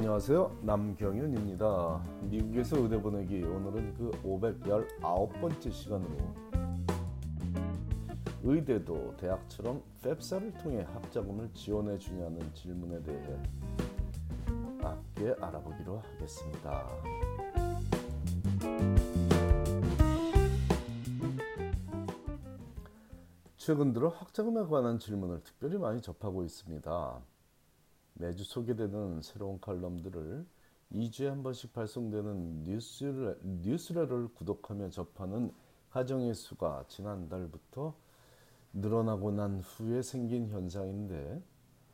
안녕하세요. 남경윤입니다. 미국에서 의대 보내기 오늘은 그 519번째 시간으로 의대도 대학처럼 펩사를 통해 학자금을 지원해 주냐는 질문에 대해 함께 알아보기로 하겠습니다. 최근 들어 학자금에 관한 질문을 특별히 많이 접하고 있습니다. 매주 소개되는 새로운 칼럼들을 2주에 한 번씩 발송되는 뉴스레를 구독하며 접하는 가정의 수가 지난달부터 늘어나고 난 후에 생긴 현상인데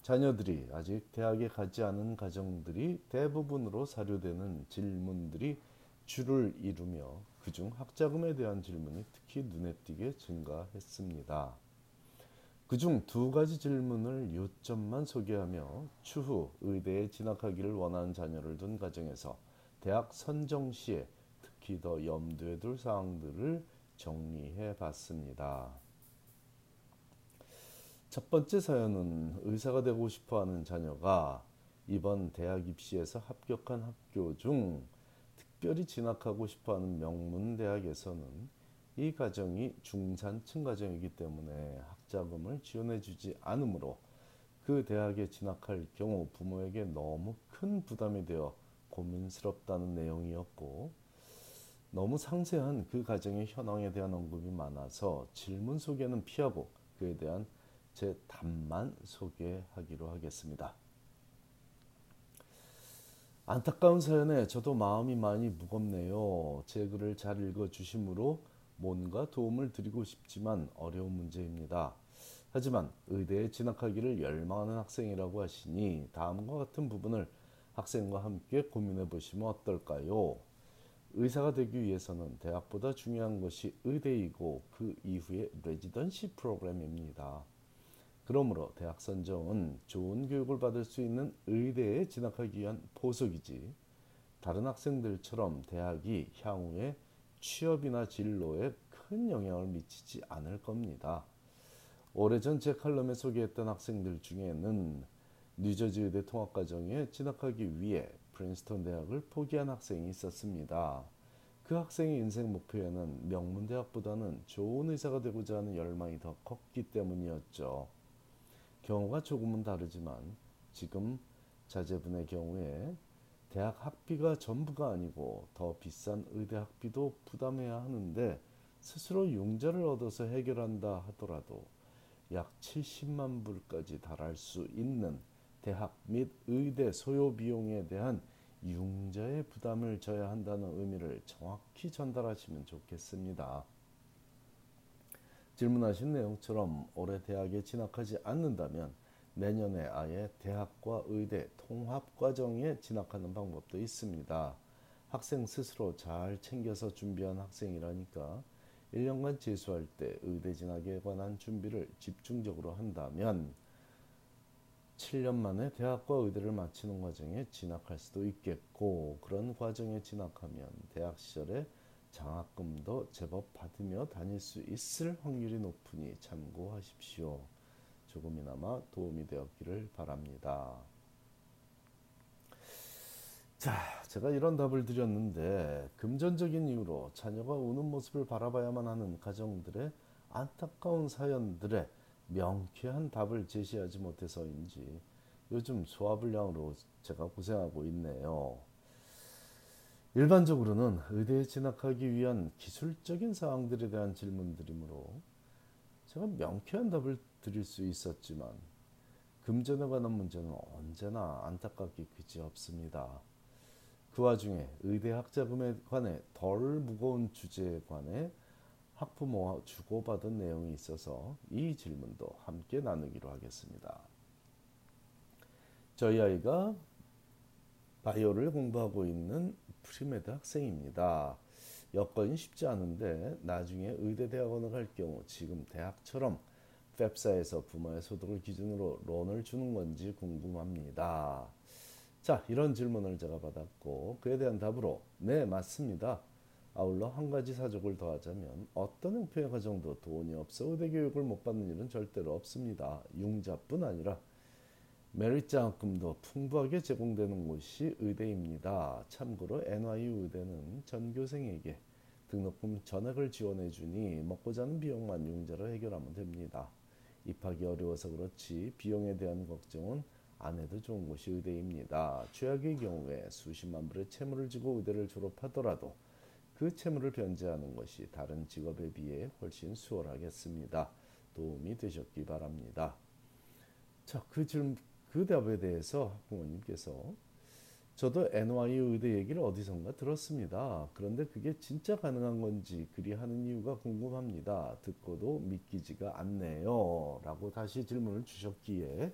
자녀들이 아직 대학에 가지 않은 가정들이 대부분으로 사료되는 질문들이 줄을 이루며 그중 학자금에 대한 질문이 특히 눈에 띄게 증가했습니다. 그중 두 가지 질문을 요점만 소개하며 추후 의대에 진학하기를 원하는 자녀를 둔 가정에서 대학 선정 시에 특히 더 염두에 둘 사항들을 정리해 봤습니다. 첫 번째 사연은 의사가 되고 싶어 하는 자녀가 이번 대학 입시에서 합격한 학교 중 특별히 진학하고 싶어 하는 명문 대학에서는 이 가정이 중산층 가정이기 때문에 학자금을 지원해 주지 않으므로 그 대학에 진학할 경우 부모에게 너무 큰 부담이 되어 고민스럽다는 내용이었고 너무 상세한 그 가정의 현황에 대한 언급이 많아서 질문 소개는 피하고 그에 대한 제 답만 소개하기로 하겠습니다. 안타까운 사연에 저도 마음이 많이 무겁네요. 제 글을 잘 읽어주심으로 뭔가 도움을 드리고 싶지만 어려운 문제입니다. 하지만 의대에 진학하기를 열망하는 학생이라고 하시니 다음과 같은 부분을 학생과 함께 고민해 보시면 어떨까요? 의사가 되기 위해서는 대학보다 중요한 것이 의대이고 그 이후에 레지던시 프로그램입니다. 그러므로 대학 선정은 좋은 교육을 받을 수 있는 의대에 진학하기 위한 보석이지 다른 학생들처럼 대학이 향후에 취업이나 진로에 큰 영향을 미치지 않을 겁니다. 오래전 제 칼럼에 소개했던 학생들 중에는 뉴저지 의대 통합 과정에 진학하기 위해 프린스턴 대학을 포기한 학생이 있었습니다. 그 학생의 인생 목표에는 명문 대학보다는 좋은 의사가 되고자 하는 열망이 더 컸기 때문이었죠. 경우가 조금은 다르지만 지금 자제분의 경우에 대학 학비가 전부가 아니고 더 비싼 의대 학비도 부담해야 하는데 스스로 융자를 얻어서 해결한다 하더라도 약 70만 불까지 달할 수 있는 대학 및 의대 소요 비용에 대한 융자의 부담을 져야 한다는 의미를 정확히 전달하시면 좋겠습니다. 질문하신 내용처럼 올해 대학에 진학하지 않는다면 내년에 아예 대학과 의대 통합과정에 진학하는 방법도 있습니다. 학생 스스로 잘 챙겨서 준비한 학생이라니까 1년간 재수할 때 의대 진학에 관한 준비를 집중적으로 한다면 7년 만에 대학과 의대를 마치는 과정에 진학할 수도 있겠고 그런 과정에 진학하면 대학 시절에 장학금도 제법 받으며 다닐 수 있을 확률이 높으니 참고하십시오. 조금이나마 도움이 되었기를 바랍니다. 자, 제가 이런 답을 드렸는데 금전적인 이유로 자녀가 우는 모습을 바라봐야만 하는 가정들의 안타까운 사연들에 명쾌한 답을 제시하지 못해서인지 요즘 소화불량으로 제가 고생하고 있네요. 일반적으로는 의대에 진학하기 위한 기술적인 사항들에 대한 질문들이므로 제가 명쾌한 답을 드릴 수 있었지만 금전에 관한 문제는 언제나 안타깝기 그지없습니다. 그 와중에 의대 학자금에 관해 덜 무거운 주제에 관해 학부모와 주고받은 내용이 있어서 이 질문도 함께 나누기로 하겠습니다. 저희 아이가 bio를 공부하고 있는 pre-med 학생입니다. 여건이 쉽지 않은데 나중에 의대 대학원을 갈 경우 지금 대학처럼 펩사에서 부모의 소득을 기준으로 론을 주는 건지 궁금합니다. 자 이런 질문을 제가 받았고 그에 대한 답으로 네 맞습니다. 아울러 한 가지 사족을 더하자면 어떤 형편의 과정도 돈이 없어 의대 교육을 못 받는 일은 절대로 없습니다. 융자뿐 아니라 메리트 장학금도 풍부하게 제공되는 곳이 의대입니다. 참고로 NYU 의대는 전교생에게 등록금 전액을 지원해 주니 먹고 자는 비용만 융자로 해결하면 됩니다. 입학이 어려워서 그렇지 비용에 대한 걱정은 안 해도 좋은 곳이 의대입니다. 최악의 경우에 수십만 불의 채무를 지고 의대를 졸업하더라도 그 채무를 변제하는 것이 다른 직업에 비해 훨씬 수월하겠습니다. 도움이 되셨기 바랍니다. 자, 그 질문, 그 답에 대해서 부모님께서 저도 NYU 의대 얘기를 어디선가 들었습니다. 그런데 그게 진짜 가능한 건지 그리 하는 이유가 궁금합니다. 듣고도 믿기지가 않네요. 라고 다시 질문을 주셨기에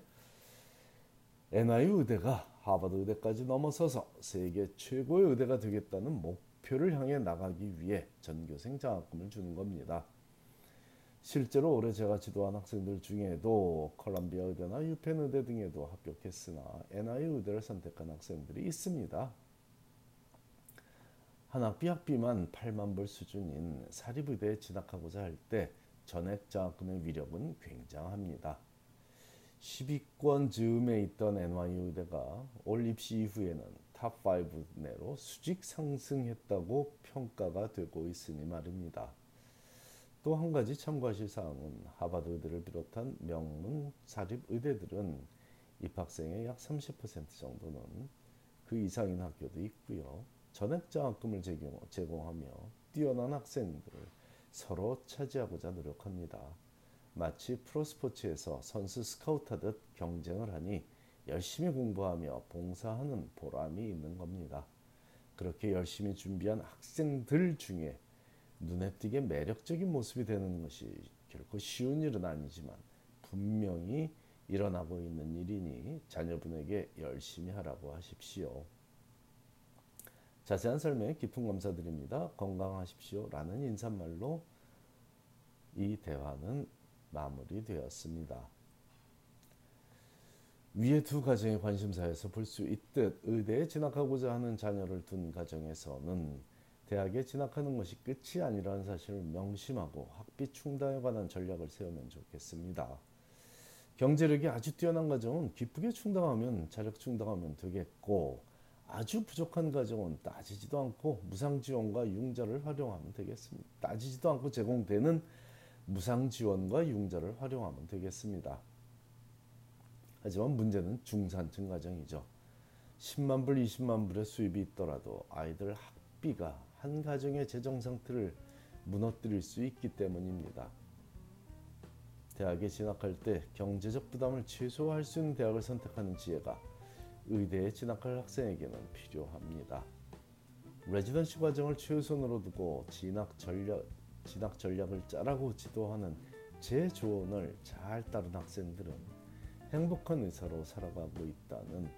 NYU 의대가 하버드 의대까지 넘어서서 세계 최고의 의대가 되겠다는 목표를 향해 나가기 위해 전교생 장학금을 주는 겁니다. 실제로 올해 제가 지도한 학생들 중에도 컬럼비아 의대나 유펜 의대 등에도 합격했으나 NYU 의대를 선택한 학생들이 있습니다. 한 학비 학비만 8만 불 수준인 사립의대에 진학하고자 할 때 전액 장학금의 위력은 굉장합니다. 10위권 즈음에 있던 NYU 의대가 올 입시 이후에는 top 5 내로 수직 상승했다고 평가가 되고 있으니 말입니다. 또 한 가지 참고하실 사항은 하버드 의대를 비롯한 명문 사립 의대들은 입학생의 약 30% 정도는 그 이상인 학교도 있고요. 전액 장학금을 제공하며 뛰어난 학생들을 서로 차지하고자 노력합니다. 마치 프로스포츠에서 선수 스카우트하듯 경쟁을 하니 열심히 공부하며 봉사하는 보람이 있는 겁니다. 그렇게 열심히 준비한 학생들 중에 눈에 띄게 매력적인 모습이 되는 것이 결코 쉬운 일은 아니지만 분명히 일어나고 있는 일이니 자녀분에게 열심히 하라고 하십시오. 자세한 설명에 깊은 감사드립니다. 건강하십시오. 라는 인사말로 이 대화는 마무리되었습니다. 위의 두 가정의 관심사에서 볼 수 있듯 의대에 진학하고자 하는 자녀를 둔 가정에서는 대학에 진학하는 것이 끝이 아니라는 사실을 명심하고 학비 충당에 관한 전략을 세우면 좋겠습니다. 경제력이 아주 뛰어난 가정은 기쁘게 충당하면 자력 충당하면 되겠고 아주 부족한 가정은 따지지도 않고 무상 지원과 융자를 활용하면 되겠습니다. 따지지도 않고 제공되는 무상 지원과 융자를 활용하면 되겠습니다. 하지만 문제는 중산층 가정이죠. 10만 불, 20만 불의 수입이 있더라도 아이들 학비가 한 가정의 재정 상태를 무너뜨릴 수 있기 때문입니다. 대학에 진학할 때 경제적 부담을 최소화할 수 있는 대학을 선택하는 지혜가 의대에 진학할 학생에게는 필요합니다. 레지던시 과정을 최우선으로 두고 진학 전략 진학 전략을 짜라고 지도하는 제 조언을 잘 따른 학생들은 행복한 의사로 살아가고 있다는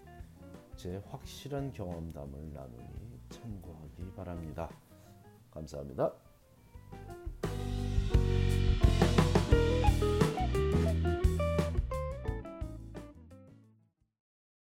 제 확실한 경험담을 나누니 참고하기 바랍니다. 감사합니다.